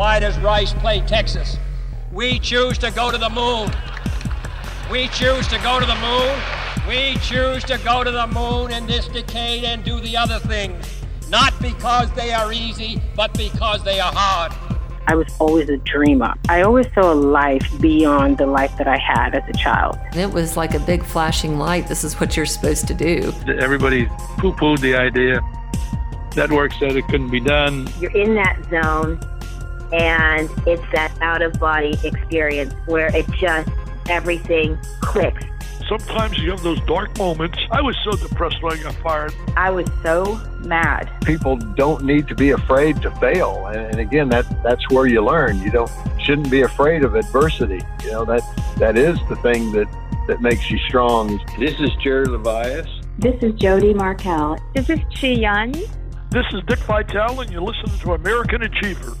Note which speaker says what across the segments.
Speaker 1: Why does Rice play Texas? We choose to go to the moon. We choose to go to the moon. We choose to go to the moon in this decade and do the other things, not because they are easy, but because they are hard.
Speaker 2: I was always a dreamer. I always saw a life beyond the life that I had as a child.
Speaker 3: It was like a big flashing light. This is what you're supposed to do.
Speaker 4: Everybody poo pooed the idea. Network said it couldn't be done.
Speaker 5: You're in that zone, and it's that out of body experience where it just everything clicks.
Speaker 4: Sometimes you have those dark moments. I was so depressed when I got fired.
Speaker 2: I was so mad.
Speaker 6: People don't need to be afraid to fail, and again, that that's where you learn. You don't shouldn't be afraid of adversity. You know that that is the thing that that makes you strong.
Speaker 7: This is Jerry Levias.
Speaker 8: This is Jody Markel.
Speaker 9: This is Chi Yun.
Speaker 4: This is Dick Vitale, and you're listening to American Achievers.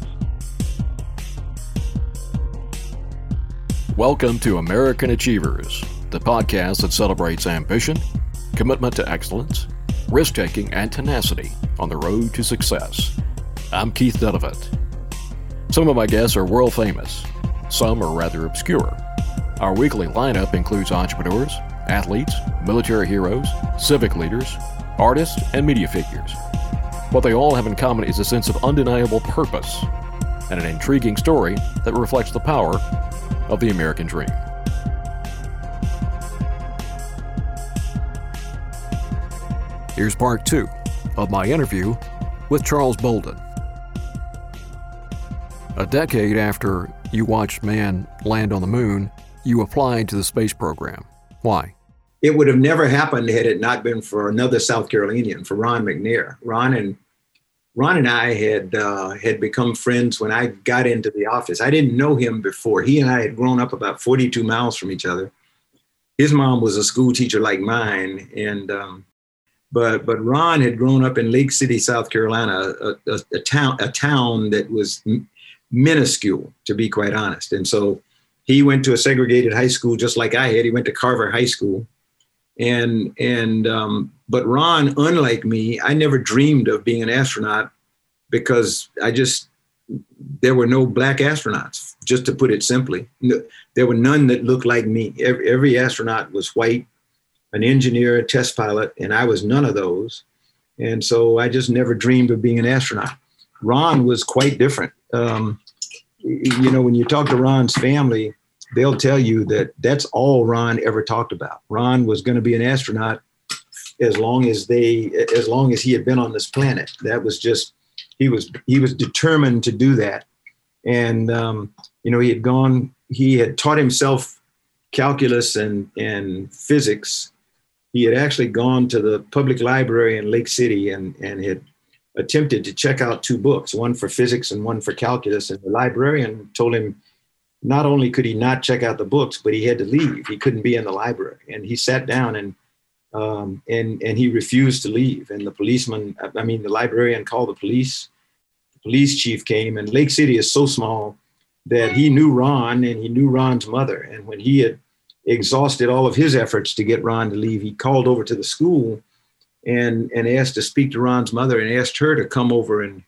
Speaker 10: Welcome to American Achievers, the podcast that celebrates ambition, commitment to excellence, risk taking, and tenacity on the road to success. I'm Keith Dunavant. Some of my guests are world famous, some are rather obscure. Our weekly lineup includes entrepreneurs, athletes, military heroes, civic leaders, artists, and media figures. What they all have in common is a sense of undeniable purpose and an intriguing story that reflects the power of the American dream. Here's part two of my interview with Charles Bolden. A decade after you watched man land on the moon, you applied to the space program. Why?
Speaker 11: It would have never happened had it not been for another South Carolinian, for Ron McNair. Ron and Ron and I had uh, had become friends when I got into the office. I didn't know him before. He and I had grown up about 42 miles from each other. His mom was a school teacher like mine, and um, but but Ron had grown up in Lake City, South Carolina, a, a, a town a town that was minuscule, to be quite honest. And so he went to a segregated high school just like I had. He went to Carver High School, and and um, but Ron, unlike me, I never dreamed of being an astronaut because I just there were no black astronauts. Just to put it simply, there were none that looked like me. Every, every astronaut was white, an engineer, a test pilot, and I was none of those. And so I just never dreamed of being an astronaut. Ron was quite different. Um, you know, when you talk to Ron's family, they'll tell you that that's all Ron ever talked about. Ron was going to be an astronaut as long as they, as long as he had been on this planet. That was just he was he was determined to do that, and um, you know he had gone he had taught himself calculus and and physics. He had actually gone to the public library in Lake City and and had attempted to check out two books, one for physics and one for calculus, and the librarian told him not only could he not check out the books, but he had to leave. He couldn't be in the library. And he sat down and um, and and he refused to leave. And the policeman, I mean, the librarian called the police. The police chief came, and Lake City is so small that he knew Ron and he knew Ron's mother. And when he had exhausted all of his efforts to get Ron to leave, he called over to the school and and asked to speak to Ron's mother and asked her to come over and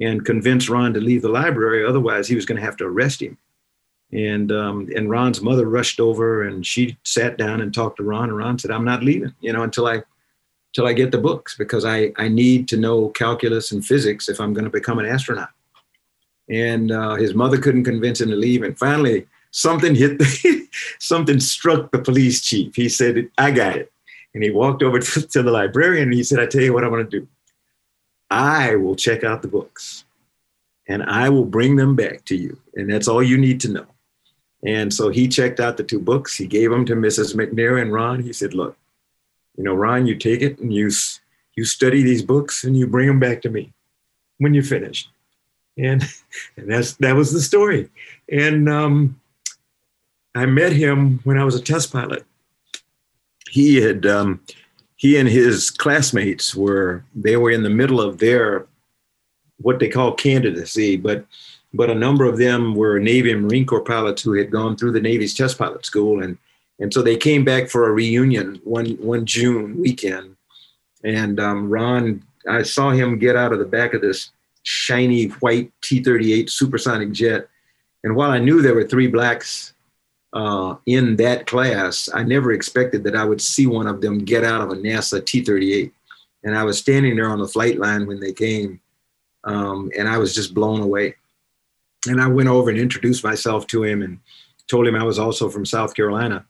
Speaker 11: and convince Ron to leave the library. Otherwise, he was going to have to arrest him. And um, and Ron's mother rushed over and she sat down and talked to Ron. And Ron said, "I'm not leaving, you know, until I until I get the books because I I need to know calculus and physics if I'm going to become an astronaut." And uh, his mother couldn't convince him to leave. And finally, something hit the, something struck the police chief. He said, "I got it." And he walked over to, to the librarian and he said, "I tell you what I'm going to do. I will check out the books." and I will bring them back to you. And that's all you need to know. And so he checked out the two books. He gave them to Mrs. McNair and Ron. He said, "Look, you know, Ron, you take it and you you study these books and you bring them back to me when you're finished." And and that's that was the story. And um, I met him when I was a test pilot. He had um, he and his classmates were they were in the middle of their what they call candidacy, but but a number of them were Navy and Marine Corps pilots who had gone through the Navy's test pilot school, and and so they came back for a reunion one one June weekend, and um, Ron, I saw him get out of the back of this shiny white T-38 supersonic jet. And while I knew there were three blacks uh, in that class, I never expected that I would see one of them get out of a NASA T-38. And I was standing there on the flight line when they came, um, and I was just blown away. And I went over and introduced myself to him and told him I was also from South Carolina.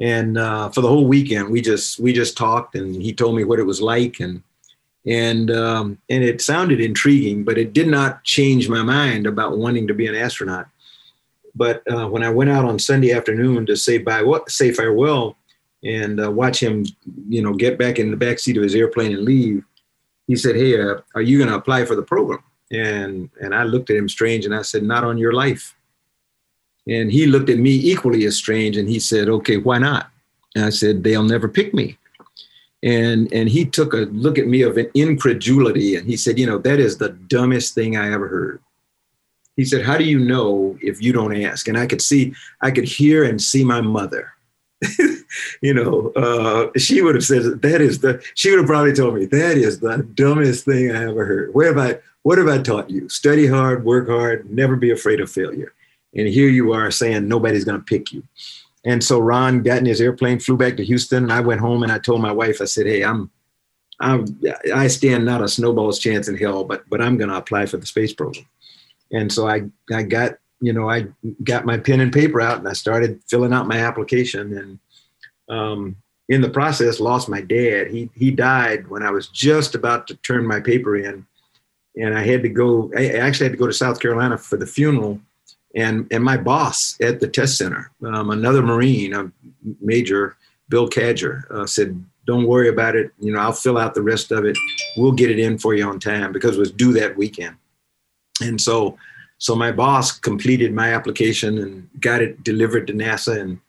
Speaker 11: And uh, for the whole weekend, we just we just talked, and he told me what it was like, and and um, and it sounded intriguing, but it did not change my mind about wanting to be an astronaut. But uh, when I went out on Sunday afternoon to say bye, what say farewell, and uh, watch him, you know, get back in the back seat of his airplane and leave, he said, "Hey, uh, are you going to apply for the program?" And and I looked at him strange, and I said, "Not on your life." And he looked at me equally as strange, and he said, "Okay, why not?" And I said, "They'll never pick me." and and he took a look at me of an incredulity and he said you know that is the dumbest thing i ever heard he said how do you know if you don't ask and i could see i could hear and see my mother you know uh, she would have said that is the she would have probably told me that is the dumbest thing i ever heard where have i what have i taught you study hard work hard never be afraid of failure and here you are saying nobody's going to pick you and so Ron got in his airplane, flew back to Houston, and I went home and I told my wife, I said, "Hey, I'm, I'm I stand not a snowball's chance in hell, but but I'm going to apply for the space program." And so I I got you know I got my pen and paper out and I started filling out my application and um, in the process lost my dad. He he died when I was just about to turn my paper in, and I had to go. I actually had to go to South Carolina for the funeral and and my boss at the test center, um, another Marine, a Major Bill Cadger, uh, said, "Don't worry about it. You know, I'll fill out the rest of it. We'll get it in for you on time because it was due that weekend." And so, so my boss completed my application and got it delivered to NASA, and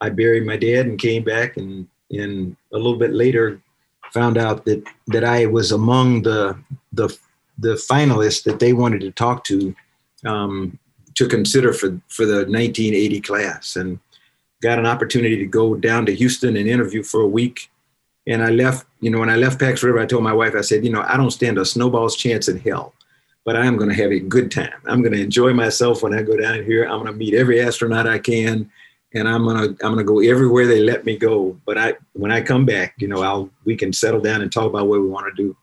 Speaker 11: I buried my dad and came back, and and a little bit later, found out that that I was among the the the finalists that they wanted to talk to um, to consider for for the 1980 class, and got an opportunity to go down to Houston and interview for a week. And I left, you know, when I left Pax River, I told my wife, I said, you know, I don't stand a snowball's chance in hell, but I am going to have a good time. I'm going to enjoy myself when I go down here. I'm going to meet every astronaut I can, and I'm going to I'm going to go everywhere they let me go. But I when I come back, you know, I'll we can settle down and talk about what we want to do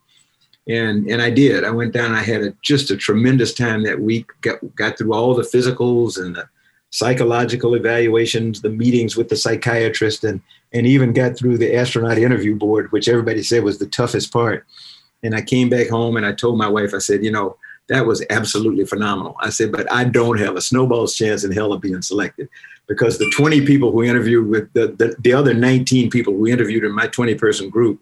Speaker 11: and and I did. I went down. I had a, just a tremendous time that week. Got got through all the physicals and the psychological evaluations, the meetings with the psychiatrist, and and even got through the astronaut interview board, which everybody said was the toughest part. And I came back home and I told my wife, I said, you know, that was absolutely phenomenal. I said, but I don't have a snowball's chance in hell of being selected because the 20 people who interviewed with the, the, the other 19 people who interviewed in my 20 person group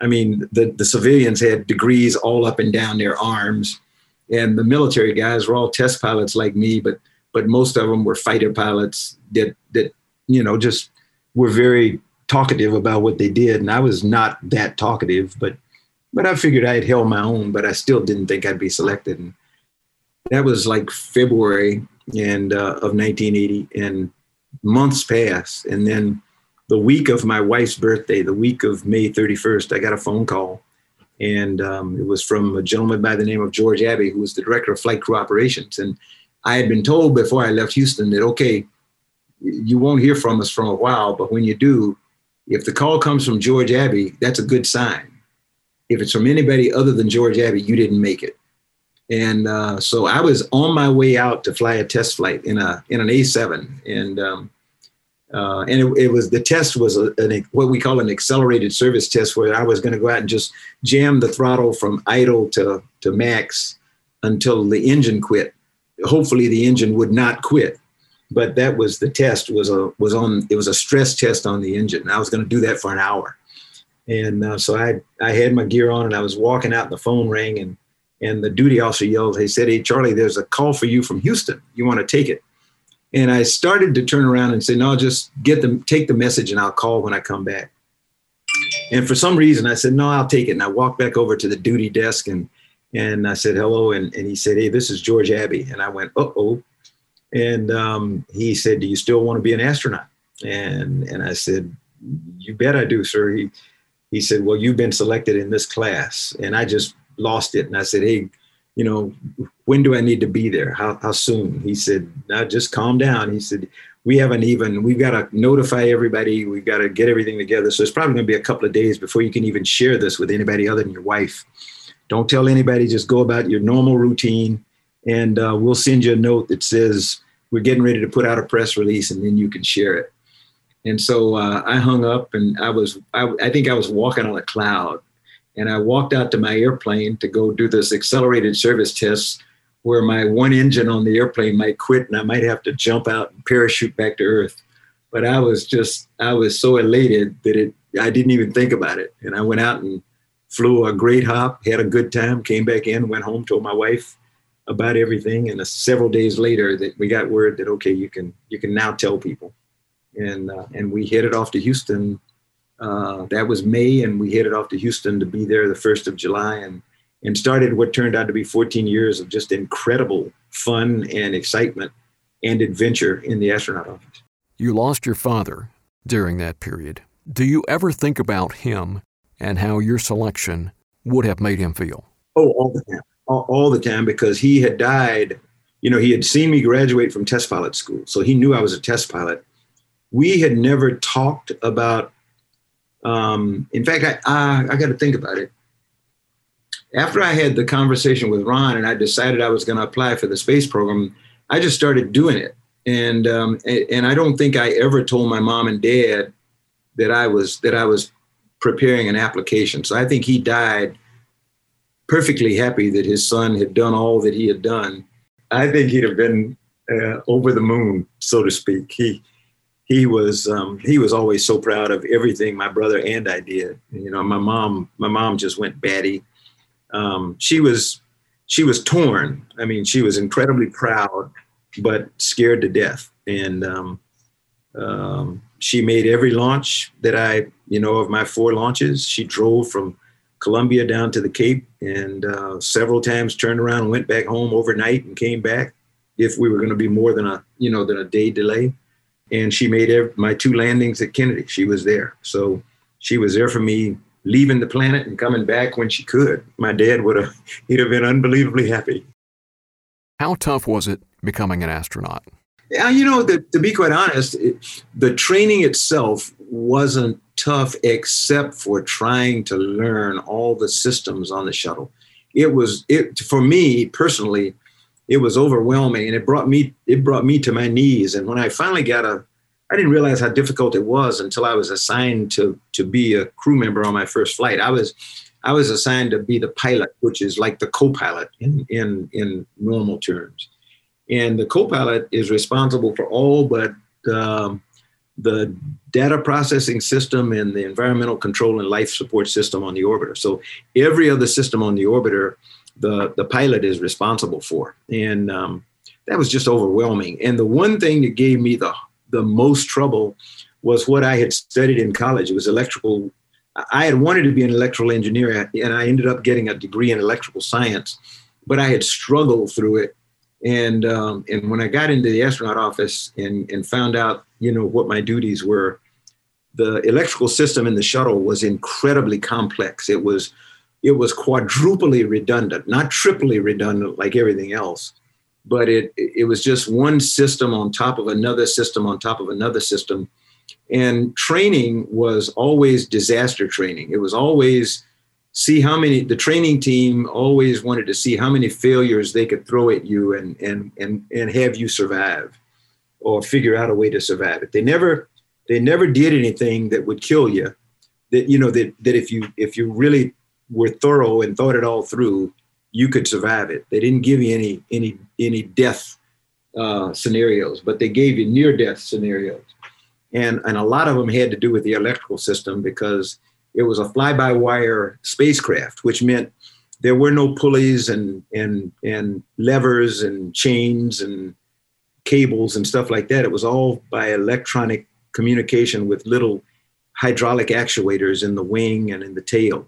Speaker 11: I mean, the, the civilians had degrees all up and down their arms, and the military guys were all test pilots like me, but but most of them were fighter pilots that that you know just were very talkative about what they did, and I was not that talkative, but but I figured I had held my own, but I still didn't think I'd be selected. And that was like February and uh, of 1980, and months passed, and then the week of my wife's birthday, the week of May 31st, I got a phone call. And um, it was from a gentleman by the name of George Abbey, who was the director of flight crew operations. And I had been told before I left Houston that, okay, you won't hear from us for a while, but when you do, if the call comes from George Abbey, that's a good sign. If it's from anybody other than George Abbey, you didn't make it. And uh, so I was on my way out to fly a test flight in a in an A7, and um, uh, and it, it, was the test was a, an, what we call an accelerated service test where I was going to go out and just jam the throttle from idle to, to max until the engine quit. Hopefully the engine would not quit, but that was the test was a was on it was a stress test on the engine. And I was going to do that for an hour, and uh, so I I had my gear on and I was walking out and the phone rang and and the duty officer yelled. He said, "Hey Charlie, there's a call for you from Houston. You want to take it?" And I started to turn around and say, no, just get them, take the message and I'll call when I come back. And for some reason I said, no, I'll take it. And I walked back over to the duty desk and, and I said, hello. And, and he said, hey, this is George Abbey. And I went, uh-oh. And um, he said, do you still want to be an astronaut? And, and I said, you bet I do, sir. He, he said, well, you've been selected in this class. And I just lost it. And I said, hey, you know, when do I need to be there? How, how soon? He said, now just calm down. He said, we haven't even, we've got to notify everybody. We've got to get everything together. So it's probably going to be a couple of days before you can even share this with anybody other than your wife. Don't tell anybody, just go about your normal routine. And uh, we'll send you a note that says, we're getting ready to put out a press release and then you can share it. And so uh, I hung up and I was, I, I think I was walking on a cloud and I walked out to my airplane to go do this accelerated service test where my one engine on the airplane might quit and I might have to jump out and parachute back to earth. But I was just, I was so elated that it, I didn't even think about it. And I went out and flew a great hop, had a good time, came back in, went home, told my wife about everything. And several days later that we got word that, okay, you can, you can now tell people. And, uh, and we headed off to Houston uh, that was May, and we headed off to Houston to be there the 1st of July and, and started what turned out to be 14 years of just incredible fun and excitement and adventure in the astronaut office.
Speaker 10: You lost your father during that period. Do you ever think about him and how your selection would have made him feel?
Speaker 11: Oh, all the time. All, all the time because he had died. You know, he had seen me graduate from test pilot school, so he knew I was a test pilot. We had never talked about um, in fact, I, I, I got to think about it. After I had the conversation with Ron and I decided I was going to apply for the space program, I just started doing it. And um, and I don't think I ever told my mom and dad that I was that I was preparing an application. So I think he died perfectly happy that his son had done all that he had done. I think he'd have been uh, over the moon, so to speak. He he was um, he was always so proud of everything my brother and I did. You know, my mom my mom just went batty. Um, she was she was torn. I mean, she was incredibly proud, but scared to death. And um, um, she made every launch that I you know of my four launches. She drove from Columbia down to the Cape, and uh, several times turned around and went back home overnight and came back if we were going to be more than a you know than a day delay and she made every, my two landings at Kennedy. She was there. So she was there for me leaving the planet and coming back when she could. My dad would have, he'd have been unbelievably happy.
Speaker 10: How tough was it becoming an astronaut?
Speaker 11: Yeah, you know, the, to be quite honest, it, the training itself wasn't tough except for trying to learn all the systems on the shuttle. It was, it for me personally, it was overwhelming and it brought me it brought me to my knees. And when i finally got a i didn't realize how difficult it was until i was assigned to to be a crew member on my first flight. I was i was assigned to be the pilot which is like the co-pilot in in in normal terms. And the co-pilot is responsible for all but um, the data processing system and the environmental control and life support system on the orbiter. So every other system on the orbiter the the pilot is responsible for, and um, that was just overwhelming. And the one thing that gave me the the most trouble was what I had studied in college. It was electrical. I had wanted to be an electrical engineer, and I ended up getting a degree in electrical science, but I had struggled through it. And um, and when I got into the astronaut office and and found out, you know, what my duties were, the electrical system in the shuttle was incredibly complex. It was it was quadruply redundant, not triply redundant like everything else, but it it was just one system on top of another system on top of another system. And training was always disaster training. It was always see how many the training team always wanted to see how many failures they could throw at you and and and and have you survive or figure out a way to survive it. They never they never did anything that would kill you. That you know that that if you if you really were thorough and thought it all through, you could survive it. They didn't give you any any any death uh, scenarios, but they gave you near death scenarios, and and a lot of them had to do with the electrical system because it was a fly by wire spacecraft, which meant there were no pulleys and and and levers and chains and cables and stuff like that. It was all by electronic communication with little hydraulic actuators in the wing and in the tail.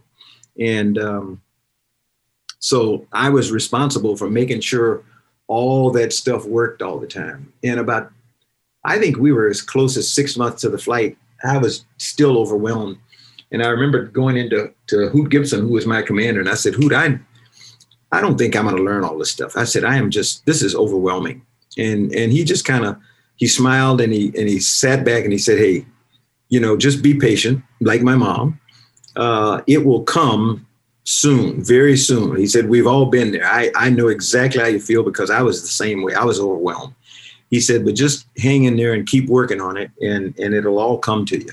Speaker 11: And um, so I was responsible for making sure all that stuff worked all the time. And about, I think we were as close as six months to the flight. I was still overwhelmed. And I remember going into to Hoot Gibson, who was my commander, and I said, Hoot, I, I don't think I'm going to learn all this stuff. I said, I am just, this is overwhelming. And, and he just kind of, he smiled and he, and he sat back and he said, Hey, you know, just be patient, like my mom. Uh, it will come soon, very soon. He said, We've all been there. I, I know exactly how you feel because I was the same way. I was overwhelmed. He said, But just hang in there and keep working on it, and, and it'll all come to you.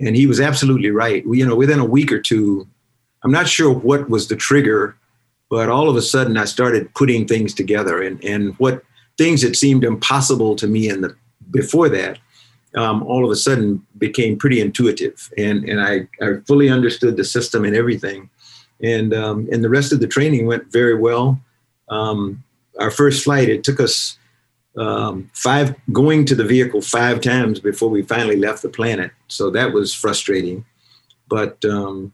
Speaker 11: And he was absolutely right. We, you know, within a week or two, I'm not sure what was the trigger, but all of a sudden I started putting things together and, and what things that seemed impossible to me in the before that um, all of a sudden became pretty intuitive and, and I, I fully understood the system and everything. And, um, and the rest of the training went very well. Um, our first flight, it took us um, five, going to the vehicle five times before we finally left the planet. So that was frustrating, but um,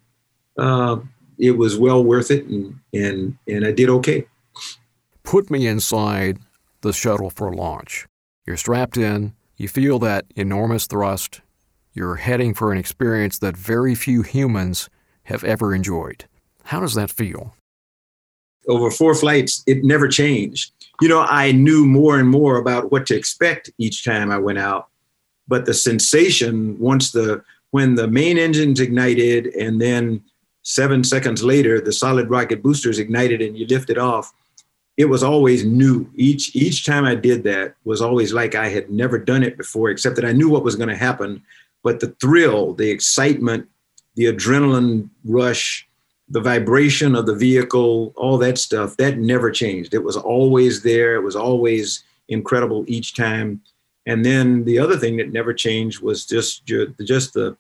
Speaker 11: uh, it was well worth it and, and, and I did okay.
Speaker 10: Put me inside the shuttle for launch. You're strapped in, you feel that enormous thrust. You're heading for an experience that very few humans have ever enjoyed. How does that feel?
Speaker 11: Over four flights, it never changed. You know, I knew more and more about what to expect each time I went out. But the sensation, once the when the main engines ignited and then seven seconds later the solid rocket boosters ignited and you lifted off, it was always new. Each each time I did that was always like I had never done it before, except that I knew what was going to happen. But the thrill, the excitement, the adrenaline rush, the vibration of the vehicle, all that stuff, that never changed. It was always there. It was always incredible each time. And then the other thing that never changed was just just the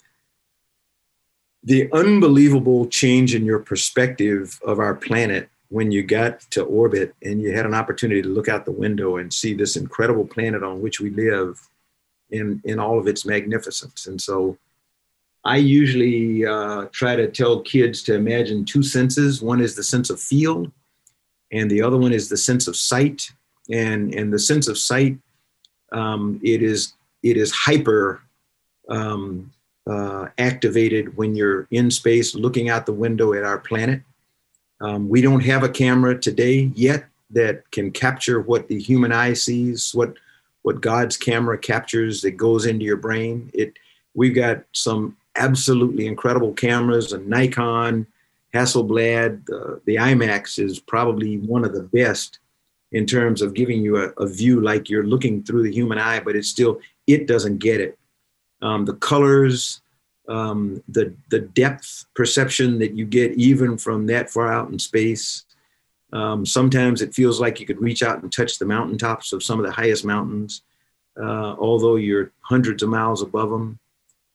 Speaker 11: the unbelievable change in your perspective of our planet when you got to orbit and you had an opportunity to look out the window and see this incredible planet on which we live in in all of its magnificence. And so i usually uh, try to tell kids to imagine two senses. One is the sense of feel and the other one is the sense of sight. And and the sense of sight um, it is it is hyper um, uh, activated when you're in space looking out the window at our planet um, we don't have a camera today yet that can capture what the human eye sees, what what God's camera captures that goes into your brain. It we've got some absolutely incredible cameras, a Nikon, Hasselblad, uh, the IMAX is probably one of the best in terms of giving you a, a, view like you're looking through the human eye, but it's still it doesn't get it. Um, the colors, um, the the depth perception that you get even from that far out in space. Um, sometimes it feels like you could reach out and touch the mountaintops of some of the highest mountains, uh, although you're hundreds of miles above them.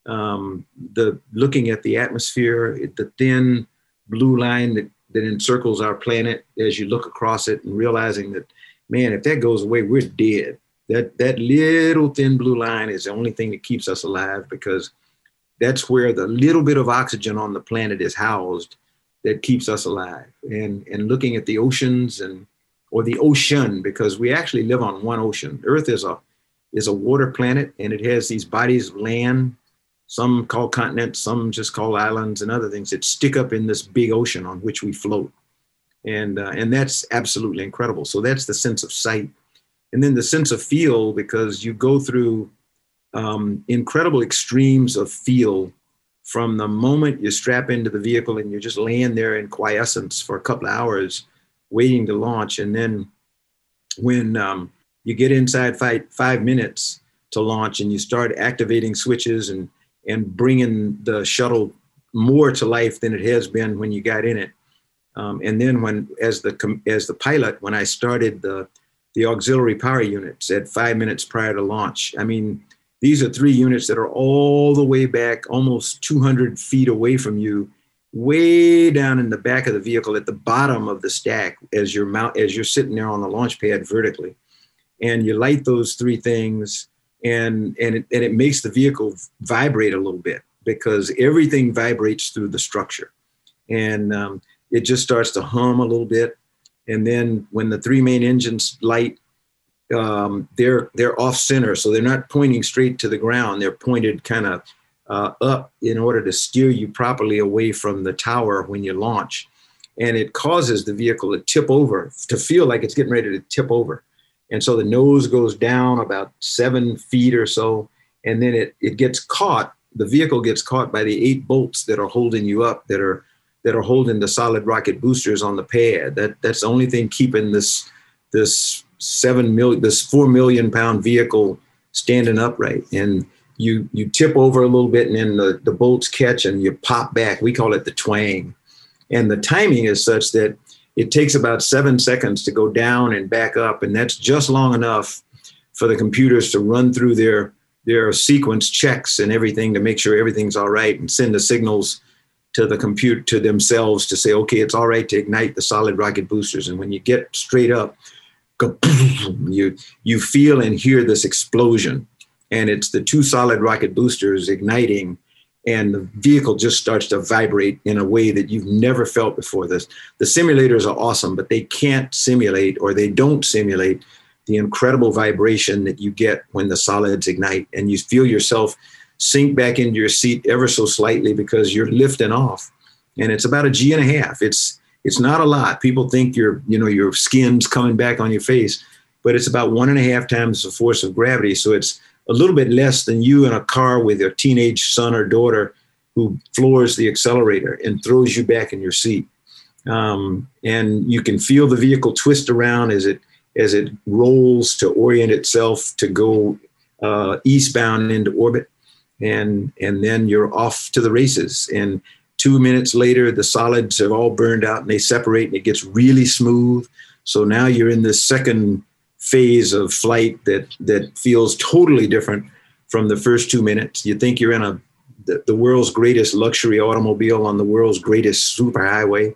Speaker 11: Um, the looking at the atmosphere, the thin blue line that, that encircles our planet as you look across it, and realizing that, man, if that goes away, we're dead. That that little thin blue line is the only thing that keeps us alive because that's where the little bit of oxygen on the planet is housed that keeps us alive. And, and looking at the oceans and or the ocean, because we actually live on one ocean. Earth is a is a water planet and it has these bodies of land, some call continents, some just call islands and other things that stick up in this big ocean on which we float. And, uh, and that's absolutely incredible. So that's the sense of sight. And then the sense of feel, because you go through um, incredible extremes of feel from the moment you strap into the vehicle and you're just laying there in quiescence for a couple of hours waiting to launch. And then when um, you get inside five, five minutes to launch and you start activating switches and and bringing the shuttle more to life than it has been when you got in it. Um, and then when as the as the pilot when i started the the auxiliary power units at five minutes prior to launch i mean these are three units that are all the way back, almost 200 feet away from you, way down in the back of the vehicle at the bottom of the stack as you're mount as you're sitting there on the launch pad vertically. And you light those three things and and it, and it makes the vehicle vibrate a little bit because everything vibrates through the structure. And um, it just starts to hum a little bit. And then when the three main engines light, um, they're they're off center, so they're not pointing straight to the ground. They're pointed kind of uh, up in order to steer you properly away from the tower when you launch. and it causes the vehicle to tip over, to feel like it's getting ready to tip over. And so the nose goes down about seven feet or so, and then it, it gets caught. The vehicle gets caught by the eight bolts that are holding you up, that are that are holding the solid rocket boosters on the pad. That that's the only thing keeping this this seven million, this four million pound vehicle standing upright. And you you tip over a little bit, and then the, the bolts catch, and you pop back. We call it the twang. And the timing is such that it takes about seven seconds to go down and back up, and that's just long enough for the computers to run through their their sequence checks and everything to make sure everything's all right and send the signals to the compute to themselves to say, okay, it's all right to ignite the solid rocket boosters. And when you get straight up, go you you feel and hear this explosion, and it's the two solid rocket boosters igniting, and the vehicle just starts to vibrate in a way that you've never felt before. This the simulators are awesome, but they can't simulate or they don't simulate the incredible vibration that you get when the solids ignite, and you feel yourself sink back into your seat ever so slightly because you're lifting off. And it's about a G and a half. It's it's not a lot. People think your you know your skin's coming back on your face, but it's about one and a half times the force of gravity. So it's a little bit less than you in a car with your teenage son or daughter who floors the accelerator and throws you back in your seat. Um, and you can feel the vehicle twist around as it as it rolls to orient itself to go uh, eastbound into orbit and and then you're off to the races and two minutes later the solids have all burned out and they separate and it gets really smooth. So now you're in this second phase of flight that that feels totally different from the first two minutes. You think you're in a the, the world's greatest luxury automobile on the world's greatest superhighway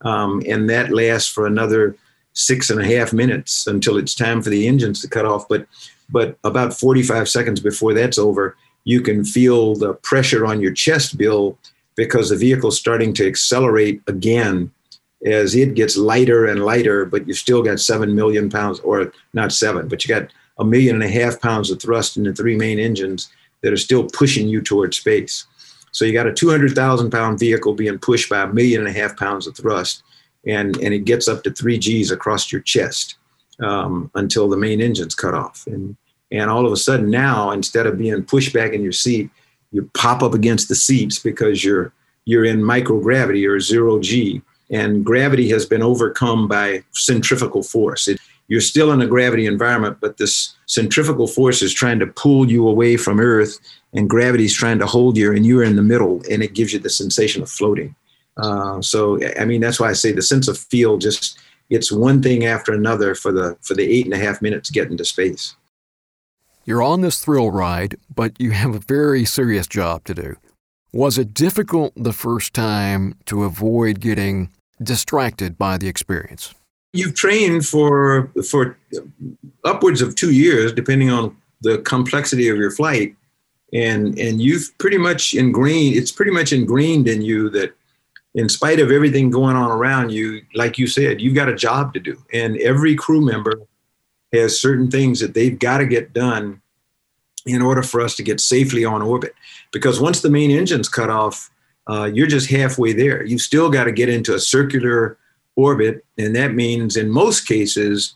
Speaker 11: um, and that lasts for another six and a half minutes until it's time for the engines to cut off. But but about 45 seconds before that's over you can feel the pressure on your chest bill because the vehicle's starting to accelerate again as it gets lighter and lighter, but you've still got seven million pounds, or not seven, but you got a million and a half pounds of thrust in the three main engines that are still pushing you towards space. So you got a 200,000 pound vehicle being pushed by a million and a half pounds of thrust, and, and it gets up to three G's across your chest um, until the main engine's cut off. And and all of a sudden now, instead of being pushed back in your seat, you pop up against the seats because you're you're in microgravity or zero G, and gravity has been overcome by centrifugal force. It, you're still in a gravity environment, but this centrifugal force is trying to pull you away from Earth, and gravity is trying to hold you, and you're in the middle, and it gives you the sensation of floating. Uh, so, I mean, that's why I say the sense of feel just it's one thing after another for the for the eight and a half minutes getting to space.
Speaker 10: You're on this thrill ride, but you have a very serious job to do. Was it difficult the first time to avoid getting distracted by the experience?
Speaker 11: You've trained for for upwards of 2 years depending on the complexity of your flight and and you've pretty much ingrained it's pretty much ingrained in you that in spite of everything going on around you like you said you've got a job to do and every crew member has certain things that they've got to get done in order for us to get safely on orbit. Because once the main engine's cut off, uh, you're just halfway there. You've still got to get into a circular orbit, and that means in most cases,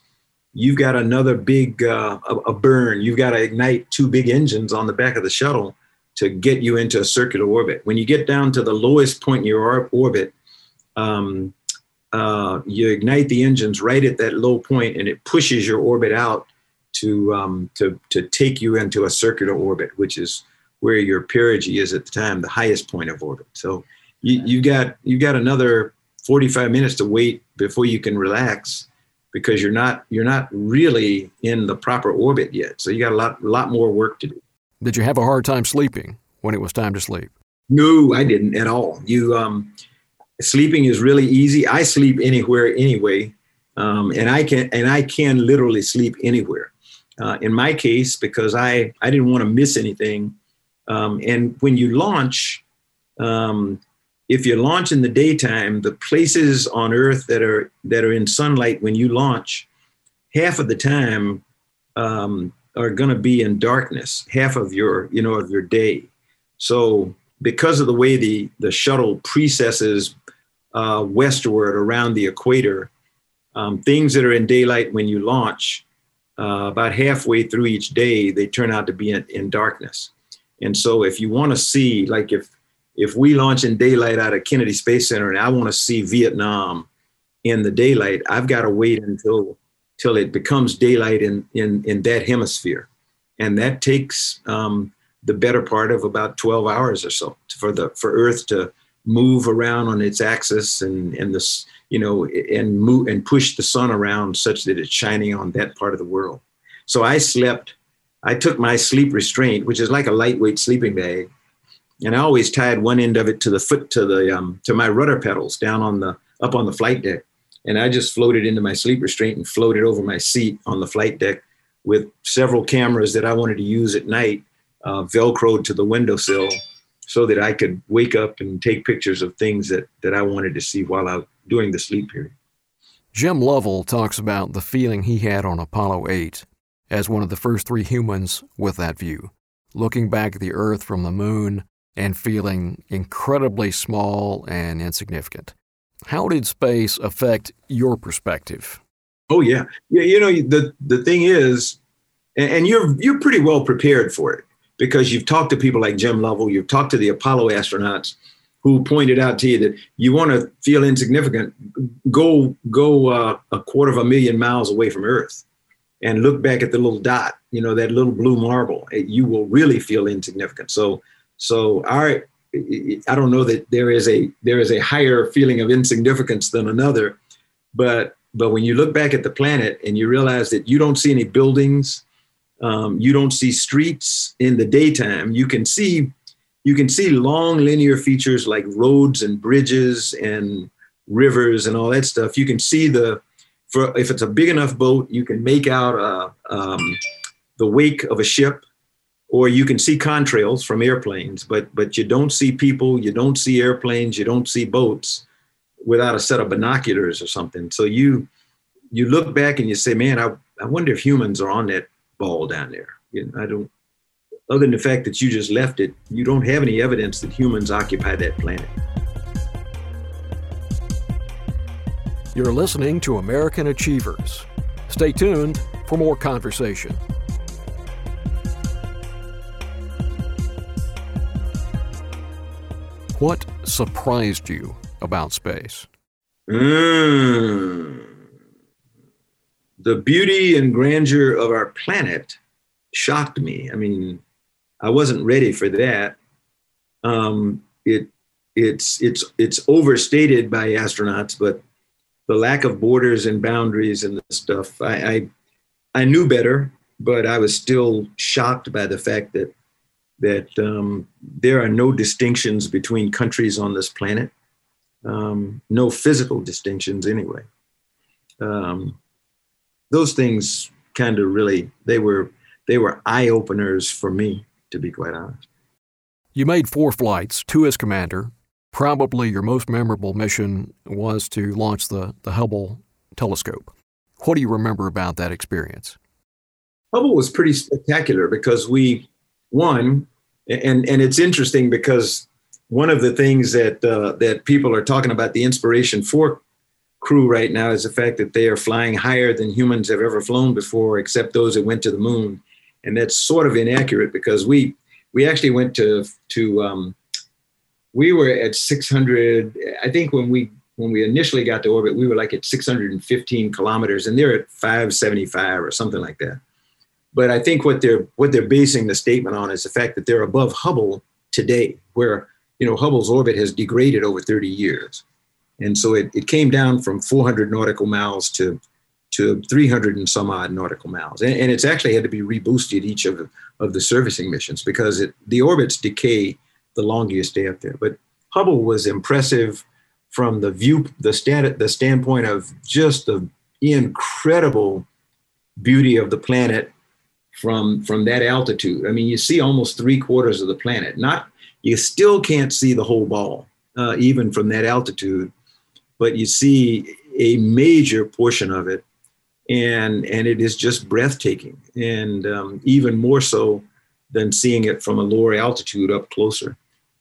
Speaker 11: you've got another big uh, a, burn. You've got to ignite two big engines on the back of the shuttle to get you into a circular orbit. When you get down to the lowest point in your orbit, um, uh, you ignite the engines right at that low point and it pushes your orbit out to, um, to, to take you into a circular orbit, which is where your perigee is at the time, the highest point of orbit. So you, you got, you got another 45 minutes to wait before you can relax because you're not, you're not really in the proper orbit yet. So you got a lot, lot more work to do.
Speaker 10: Did you have a hard time sleeping when it was time to sleep?
Speaker 11: No, I didn't at all. You, um, sleeping is really easy. I sleep anywhere anyway, um, and I can and I can literally sleep anywhere. Uh, in my case, because I I didn't want to miss anything, um, and when you launch, um, if you launch in the daytime, the places on Earth that are that are in sunlight when you launch, half of the time um, are going to be in darkness. Half of your you know of your day. So because of the way the the shuttle precesses uh, westward around the equator, um, things that are in daylight when you launch, uh, about halfway through each day, they turn out to be in, in darkness. And so, if you want to see, like if if we launch in daylight out of Kennedy Space Center and I want to see Vietnam in the daylight, I've got to wait until till it becomes daylight in in in that hemisphere, and that takes um, the better part of about 12 hours or so for the for Earth to move around on its axis and and this you know and move and push the sun around such that it's shining on that part of the world. So I slept I took my sleep restraint, which is like a lightweight sleeping bag, and I always tied one end of it to the foot to the um, to my rudder pedals down on the up on the flight deck, and I just floated into my sleep restraint and floated over my seat on the flight deck with several cameras that I wanted to use at night, uh, velcroed to the windowsill, so that I could wake up and take pictures of things that that I wanted to see while out during the sleep period.
Speaker 10: Jim Lovell talks about the feeling he had on Apollo 8 as one of the first three humans with that view, looking back at the Earth from the moon and feeling incredibly small and insignificant. How did space affect your perspective?
Speaker 11: Oh yeah, yeah. You know the the thing is, and you're you're pretty well prepared for it because you've talked to people like Jim Lovell, you've talked to the Apollo astronauts who pointed out to you that you want to feel insignificant, go go uh, a quarter of a million miles away from Earth and look back at the little dot, you know, that little blue marble, you will really feel insignificant. So, so our, I don't know that there is a there is a higher feeling of insignificance than another, but but when you look back at the planet and you realize that you don't see any buildings, um, you don't see streets in the daytime, you can see you can see long linear features like roads and bridges and rivers and all that stuff. You can see the for if it's a big enough boat, you can make out uh, um, the wake of a ship, or you can see contrails from airplanes. But but you don't see people, you don't see airplanes, you don't see boats without a set of binoculars or something. So you you look back and you say, man, I, I wonder if humans are on that ball down there. You know, I don't. Other than the fact that you just left it, you don't have any evidence that humans occupy that planet.
Speaker 10: You're listening to American Achievers. Stay tuned for more conversation. What surprised you about space?
Speaker 11: Mm. The beauty and grandeur of our planet shocked me. I mean, I wasn't ready for that. Um, it it's it's it's overstated by astronauts, but the lack of borders and boundaries and stuff. I, I, I knew better, but I was still shocked by the fact that that um, there are no distinctions between countries on this planet, um, no physical distinctions anyway. Um, those things kind of really they were they were eye openers for me, to be quite honest.
Speaker 10: You made four flights, two as commander, probably your most memorable mission was to launch the, the Hubble telescope. What do you remember about that experience?
Speaker 11: Hubble was pretty spectacular because we won, and and it's interesting because one of the things that uh, that people are talking about the Inspiration Four crew right now is the fact that they are flying higher than humans have ever flown before, except those that went to the moon, and that's sort of inaccurate because we we actually went to to um, we were at 600 i think when we when we initially got to orbit we were like at 615 kilometers and they're at 575 or something like that. But i think what they're what they're basing the statement on is the fact that they're above hubble today where you know hubble's orbit has degraded over 30 years and so it, it came down from 400 nautical miles to to 300 and some odd nautical miles and, and it's actually had to be reboosted each of, of the servicing missions because it, the orbits decay the longer you stay up there. But Hubble was impressive from the view, the stand, the standpoint of just the incredible beauty of the planet from from that altitude. I mean, you see almost three quarters of the planet. Not you still can't see the whole ball, uh, even from that altitude, but you see a major portion of it, and and it is just breathtaking, and um, even more so than seeing it from a lower altitude up closer.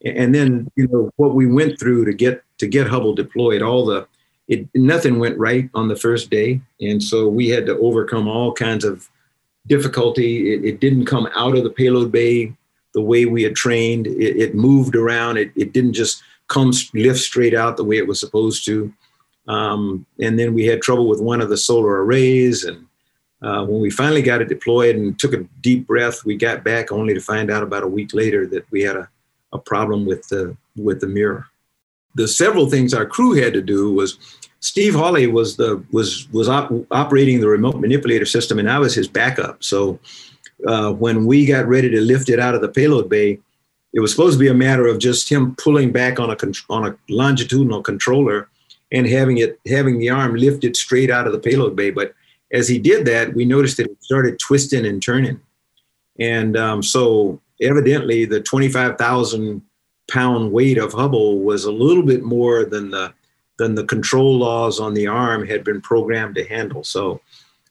Speaker 11: And then you know what we went through to get to get Hubble deployed, all the it nothing went right on the first day, and so we had to overcome all kinds of difficulty. It, it didn't come out of the payload bay the way we had trained. It, it moved around. It, it didn't just come lift straight out the way it was supposed to. Um, and then we had trouble with one of the solar arrays. And uh, when we finally got it deployed and took a deep breath, we got back only to find out about a week later that we had a, a problem with the with the mirror. The several things our crew had to do was Steve Hawley was the was was op- operating the remote manipulator system, and I was his backup. So uh, when we got ready to lift it out of the payload bay, it was supposed to be a matter of just him pulling back on a on a longitudinal controller and having it having the arm lifted straight out of the payload bay. But as he did that, we noticed that it started twisting and turning, and um, so evidently the 25,000 pound weight of Hubble was a little bit more than the than the control laws on the arm had been programmed to handle. So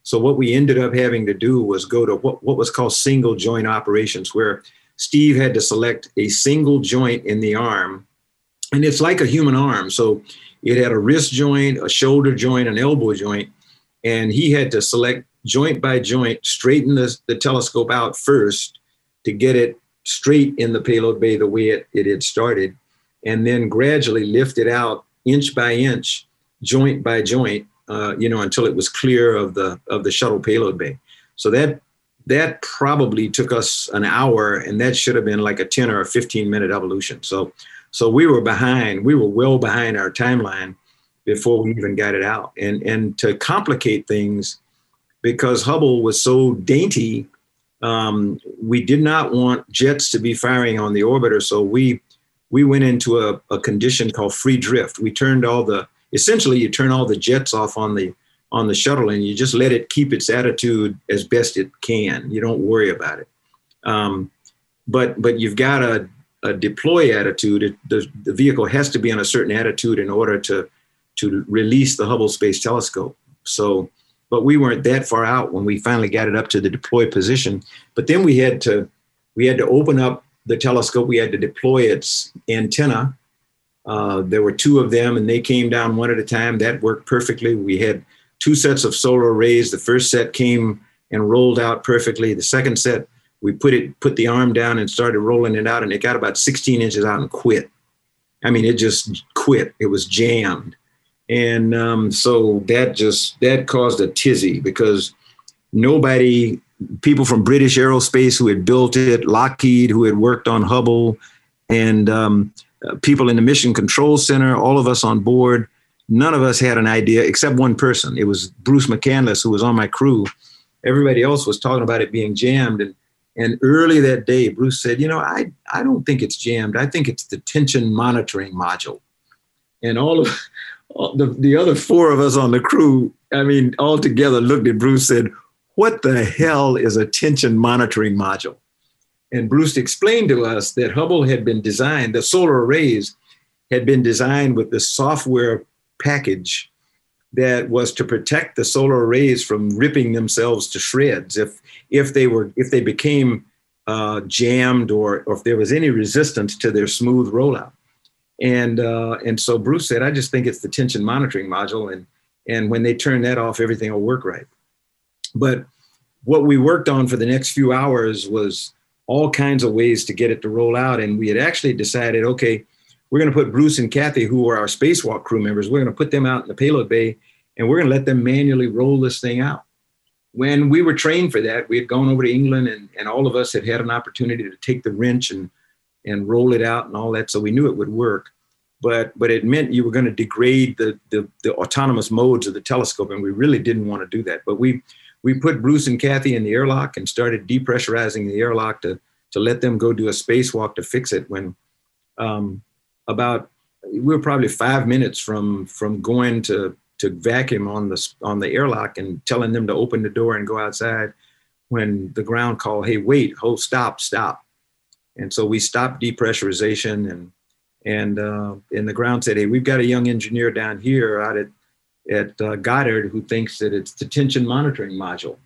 Speaker 11: so what we ended up having to do was go to what, what was called single joint operations, where Steve had to select a single joint in the arm. And it's like a human arm. So it had a wrist joint, a shoulder joint, an elbow joint. And he had to select joint by joint, straighten the, the telescope out first to get it straight in the payload bay the way it, it had started, and then gradually lift it out inch by inch, joint by joint, uh, you know, until it was clear of the of the shuttle payload bay. So that that probably took us an hour, and that should have been like a 10 or a 15 minute evolution. So so we were behind. We were well behind our timeline before we even got it out. And and to complicate things, because Hubble was so dainty, um, we did not want jets to be firing on the orbiter. So we we went into a, a condition called free drift. We turned all the essentially you turn all the jets off on the on the shuttle and you just let it keep its attitude as best it can. You don't worry about it. Um, but but you've got a, a deploy attitude. It, the, the vehicle has to be in a certain attitude in order to to release the Hubble Space Telescope. So, but we weren't that far out when we finally got it up to the deploy position. But then we had to we had to open up the telescope. We had to deploy its antenna uh, there were two of them, and they came down one at a time. That worked perfectly. We had two sets of solar arrays. The first set came and rolled out perfectly. The second set, we put it, put the arm down and started rolling it out, and it got about 16 inches out and quit. I mean, it just quit. It was jammed, and um, so that just that caused a tizzy because nobody, people from British Aerospace who had built it, Lockheed who had worked on Hubble, and um, uh, people in the mission control center, all of us on board. None of us had an idea except one person. It was Bruce McCandless, who was on my crew. Everybody else was talking about it being jammed. And, and early that day, Bruce said, You know, I, I don't think it's jammed. I think it's the tension monitoring module. And all of all the, the other four of us on the crew, I mean, all together looked at Bruce said, What the hell is a tension monitoring module? And Bruce explained to us that Hubble had been designed, the solar arrays had been designed with the software package that was to protect the solar arrays from ripping themselves to shreds if if they were if they became uh, jammed or or if there was any resistance to their smooth rollout. And uh, and so Bruce said, I just think it's the tension monitoring module, and and when they turn that off, everything will work right. But what we worked on for the next few hours was all kinds of ways to get it to roll out. And we had actually decided, okay, we're going to put Bruce and Kathy, who are our spacewalk crew members, we're going to put them out in the payload bay and we're going to let them manually roll this thing out. When we were trained for that, we had gone over to England and, and all of us had had an opportunity to take the wrench and, and roll it out and all that. So we knew it would work. But, but it meant you were going to degrade the, the, the autonomous modes of the telescope. And we really didn't want to do that. But we, we put Bruce and Kathy in the airlock and started depressurizing the airlock to, to let them go do a spacewalk to fix it when um, about we were probably five minutes from from going to to vacuum on the on the airlock and telling them to open the door and go outside when the ground called hey wait hold stop stop and so we stopped depressurization and and uh, and the ground said hey we've got a young engineer down here out at at uh, Goddard who thinks that it's the tension monitoring module.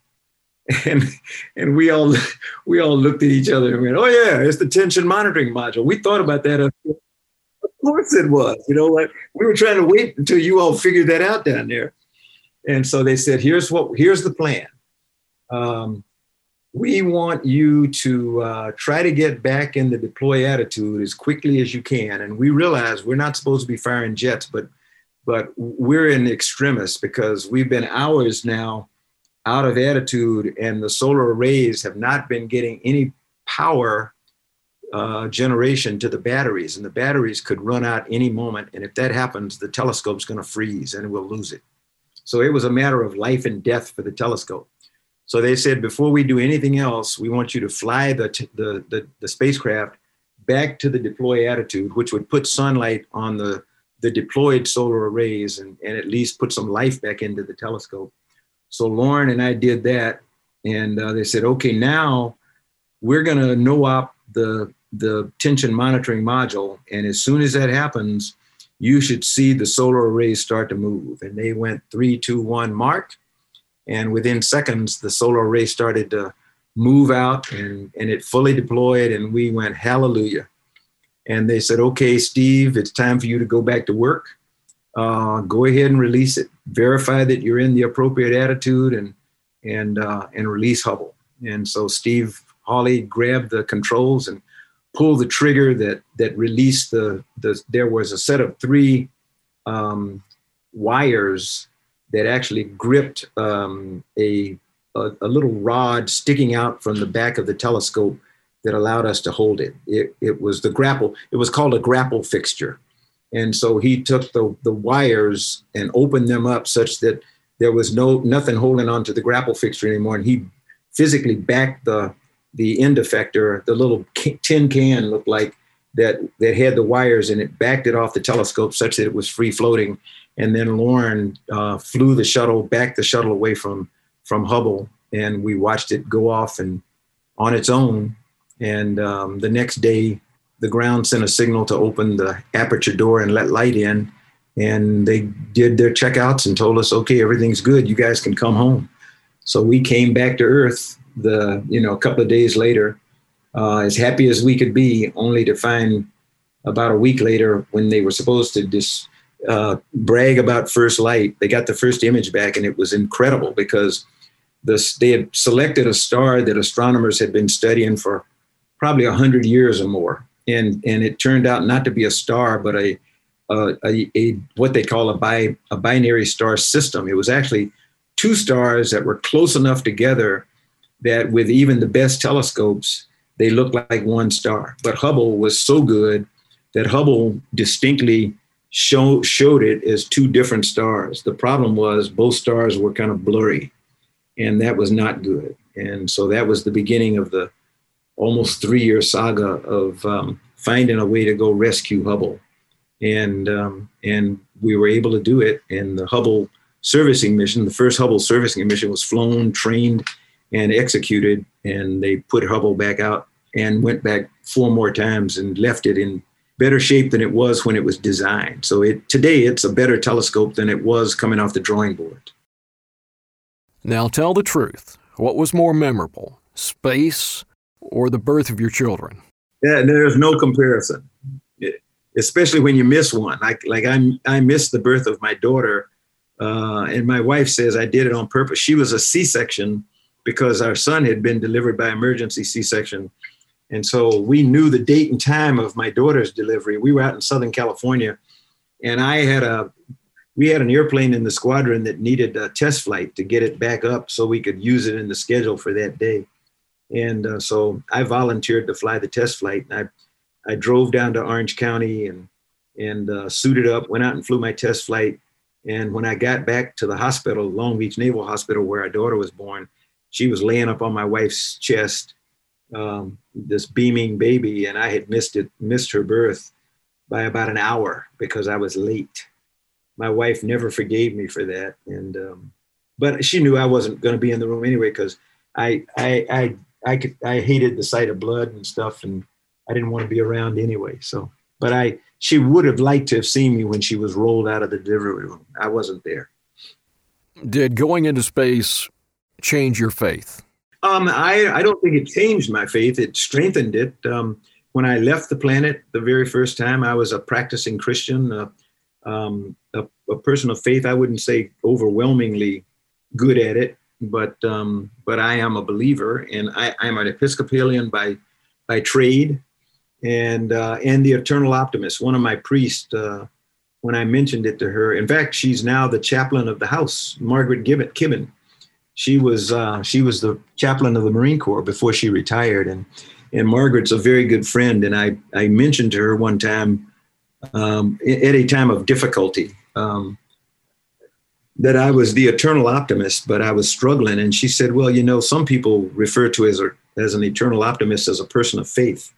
Speaker 11: and and we all we all looked at each other and went, "Oh yeah, it's the tension monitoring module." We thought about that. Course, it was. You know what? We were trying to wait until you all figured that out down there. And so they said, "Here's what. Here's the plan. Um, we want you to uh, try to get back in the deploy attitude as quickly as you can. And we realize we're not supposed to be firing jets, but but we're in extremis because we've been hours now." out of attitude, and the solar arrays have not been getting any power uh, generation to the batteries, and the batteries could run out any moment. And if that happens, the telescope's going to freeze and we'll lose it. So it was a matter of life and death for the telescope. So they said, before we do anything else, we want you to fly the, the, the, the spacecraft back to the deploy attitude, which would put sunlight on the, the deployed solar arrays and, and at least put some life back into the telescope. So Loren and I did that, and uh, they said, okay, now we're going to no op the the tension monitoring module, and as soon as that happens, you should see the solar arrays start to move. And they went three, two, one, mark, and within seconds, the solar array started to move out, and and it fully deployed, and we went hallelujah. And they said, okay, Steve, it's time for you to go back to work uh, go ahead and release it. Verify that you're in the appropriate attitude and and uh, and release Hubble. And so Steve Hawley grabbed the controls and pulled the trigger that that released the the. There was a set of three um, wires that actually gripped um, a, a a little rod sticking out from the back of the telescope that allowed us to hold it. It, it was the grapple. It was called a grapple fixture and so he took the, the wires and opened them up such that there was no nothing holding onto the grapple fixture anymore. And he physically backed the the end effector, the little tin can looked like that that had the wires and it, backed it off the telescope such that it was free floating. And then Loren uh, flew the shuttle, backed the shuttle away from from Hubble, and we watched it go off and on its own. And um, the next day, the ground sent a signal to open the aperture door and let light in. And they did their checkouts and told us, okay, everything's good. You guys can come home. So we came back to Earth the you know a couple of days later, uh, as happy as we could be, only to find about a week later when they were supposed to just uh, brag about first light, they got the first image back, and it was incredible because this, they had selected a star that astronomers had been studying for probably 100 years or more and and it turned out not to be a star, but a a, a, a what they call a bi a binary star system. It was actually two stars that were close enough together that with even the best telescopes, they looked like one star. But Hubble was so good that Hubble distinctly show, showed it as two different stars. The problem was both stars were kind of blurry, and that was not good. And so that was the beginning of the almost three year saga of um, finding a way to go rescue Hubble. And, um, and we were able to do it. And the Hubble servicing mission, the first Hubble servicing mission, was flown, trained, and executed. And they put Hubble back out and went back four more times and left it in better shape than it was when it was designed. So it, today it's a better telescope than it was coming off the drawing board.
Speaker 10: Now tell the truth. What was more memorable, space or the birth of your children?
Speaker 11: Yeah, there's no comparison, especially when you miss one. Like like I I missed the birth of my daughter, uh, and my wife says I did it on purpose. She was a C-section because our son had been delivered by emergency C-section, and so we knew the date and time of my daughter's delivery. We were out in Southern California, and I had a we had an airplane in the squadron that needed a test flight to get it back up so we could use it in the schedule for that day. And uh, so I volunteered to fly the test flight. And I, I drove down to Orange County and, and uh, suited up, went out and flew my test flight. And when I got back to the hospital, Long Beach Naval Hospital, where our daughter was born, she was laying up on my wife's chest, um, this beaming baby, and I had missed it, missed her birth by about an hour because I was late. My wife never forgave me for that, and um, but she knew I wasn't going to be in the room anyway because I, I I I could I hated the sight of blood and stuff, and I didn't want to be around anyway. So, but I she would have liked to have seen me when she was rolled out of the delivery room. I wasn't there.
Speaker 10: Did going into space change your faith?
Speaker 11: Um, I, I don't think it changed my faith. It strengthened it. Um, when I left the planet the very first time, I was a practicing Christian, uh, um, a, a, person of faith. I wouldn't say overwhelmingly good at it, but um, but I am a believer, and I, I'm an Episcopalian by by trade, and uh, and the eternal optimist. One of my priests, uh, when I mentioned it to her, in fact, she's now the chaplain of the house, Margaret Gibbon. Kibben. She was uh, she was the chaplain of the Marine Corps before she retired, and and Margaret's a very good friend. And I I mentioned to her one time um, at a time of difficulty. Um, that I was the eternal optimist, but I was struggling. And she said, "Well, you know, some people refer to as a, as an eternal optimist as a person of faith."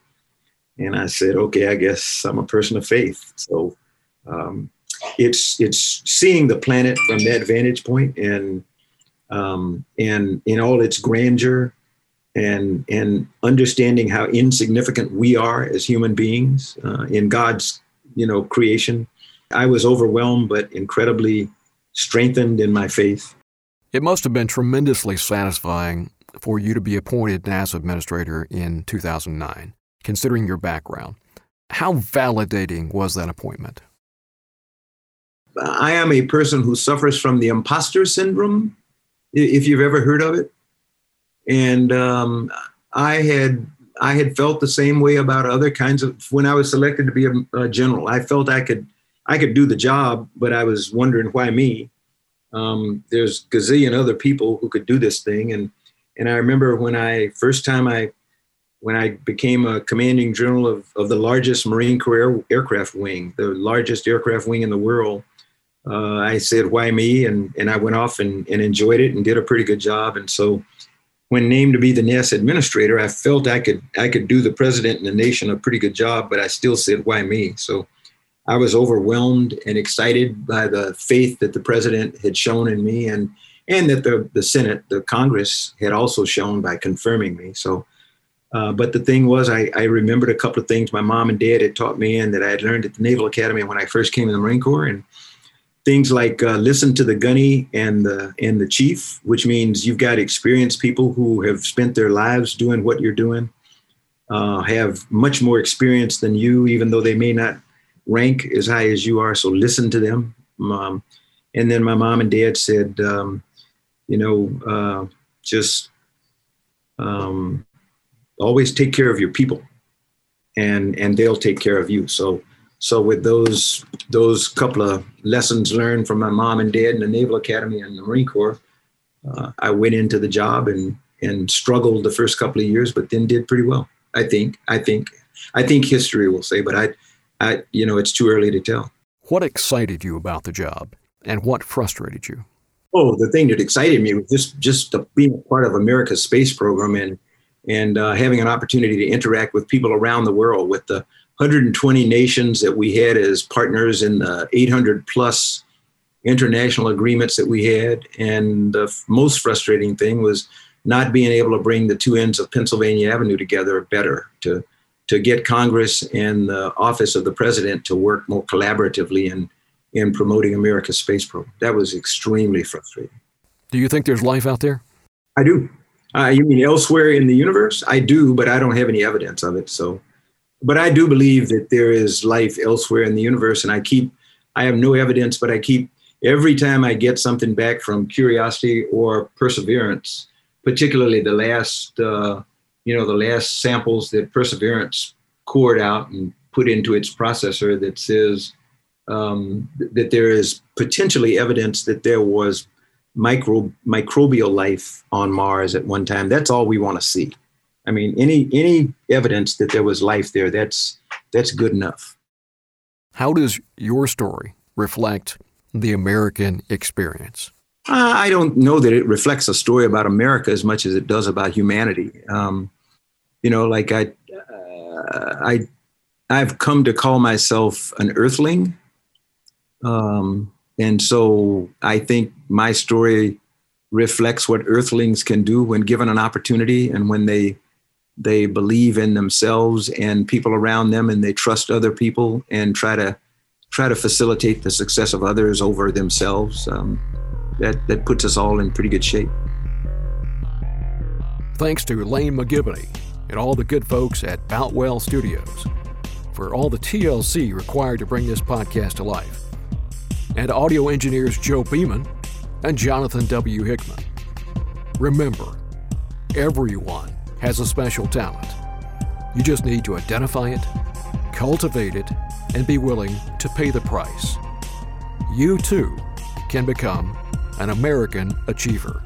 Speaker 11: And I said, "Okay, I guess I'm a person of faith." So um, it's it's seeing the planet from that vantage point and um, and in all its grandeur and and understanding how insignificant we are as human beings uh, in God's you know creation. I was overwhelmed, but incredibly strengthened in my faith.
Speaker 10: It must have been tremendously satisfying for you to be appointed NASA administrator in 2009, considering your background. How validating was that appointment?
Speaker 11: I am a person who suffers from the imposter syndrome, if you've ever heard of it. And um, I had I had felt the same way about other kinds of when I was selected to be a, a general. I felt I could I could do the job, but I was wondering why me. Um, there's gazillion other people who could do this thing, and and I remember when I first time I when I became a commanding general of, of the largest Marine Corps aircraft wing, the largest aircraft wing in the world. Uh, I said, "Why me?" and and I went off and, and enjoyed it and did a pretty good job. And so, when named to be the NASA administrator, I felt I could I could do the president and the nation a pretty good job. But I still said, "Why me?" So I was overwhelmed and excited by the faith that the president had shown in me and and that the, the Senate, the Congress had also shown by confirming me. So, uh, but the thing was, I, I remembered a couple of things my mom and dad had taught me and that I had learned at the Naval Academy when I first came in the Marine Corps. And things like uh, listen to the gunny and the, and the chief, which means you've got experienced people who have spent their lives doing what you're doing, uh, have much more experience than you, even though they may not rank as high as you are, so listen to them. Um, and then my mom and dad said, um, you know, uh, just um, always take care of your people, and and they'll take care of you. So so with those those couple of lessons learned from my mom and dad in the Naval Academy and the Marine Corps, uh, I went into the job and and struggled the first couple of years, but then did pretty well. I think. I think. I think history will say, but I I, you know, it's too early to tell.
Speaker 10: What excited you about the job, and what frustrated you?
Speaker 11: Oh, the thing that excited me was just just the, being a part of America's space program and and uh, having an opportunity to interact with people around the world, with the 120 nations that we had as partners in the 800 plus international agreements that we had. And the f- most frustrating thing was not being able to bring the two ends of Pennsylvania Avenue together better to to get Congress and the office of the president to work more collaboratively in, in promoting America's space program. That was extremely frustrating.
Speaker 10: Do you think there's life out there?
Speaker 11: I do. Uh, you mean elsewhere in the universe? I do, but I don't have any evidence of it. So, but I do believe that there is life elsewhere in the universe, and I keep. I have no evidence, but I keep every time I get something back from Curiosity or Perseverance, particularly the last uh, you know, the last samples that Perseverance cored out and put into its processor that says um, that there is potentially evidence that there was micro microbial life on Mars at one time. That's all we want to see. I mean, any any evidence that there was life there, that's that's good enough.
Speaker 10: How does your story reflect the American experience?
Speaker 11: Uh, I don't know that it reflects a story about America as much as it does about humanity. Um, you know, like I, uh, I, I've come to call myself an earthling. Um, and so I think my story reflects what earthlings can do when given an opportunity and when they they believe in themselves and people around them and they trust other people and try to try to facilitate the success of others over themselves um, that that puts us all in pretty good shape
Speaker 10: Thanks to Lane McGivney and all the good folks at Boutwell Studios for all the TLC required to bring this podcast to life. And audio engineers Joe Beeman and Jonathan W. Hickman. Remember, everyone has a special talent. You just need to identify it, cultivate it, and be willing to pay the price. You too can become an American achiever.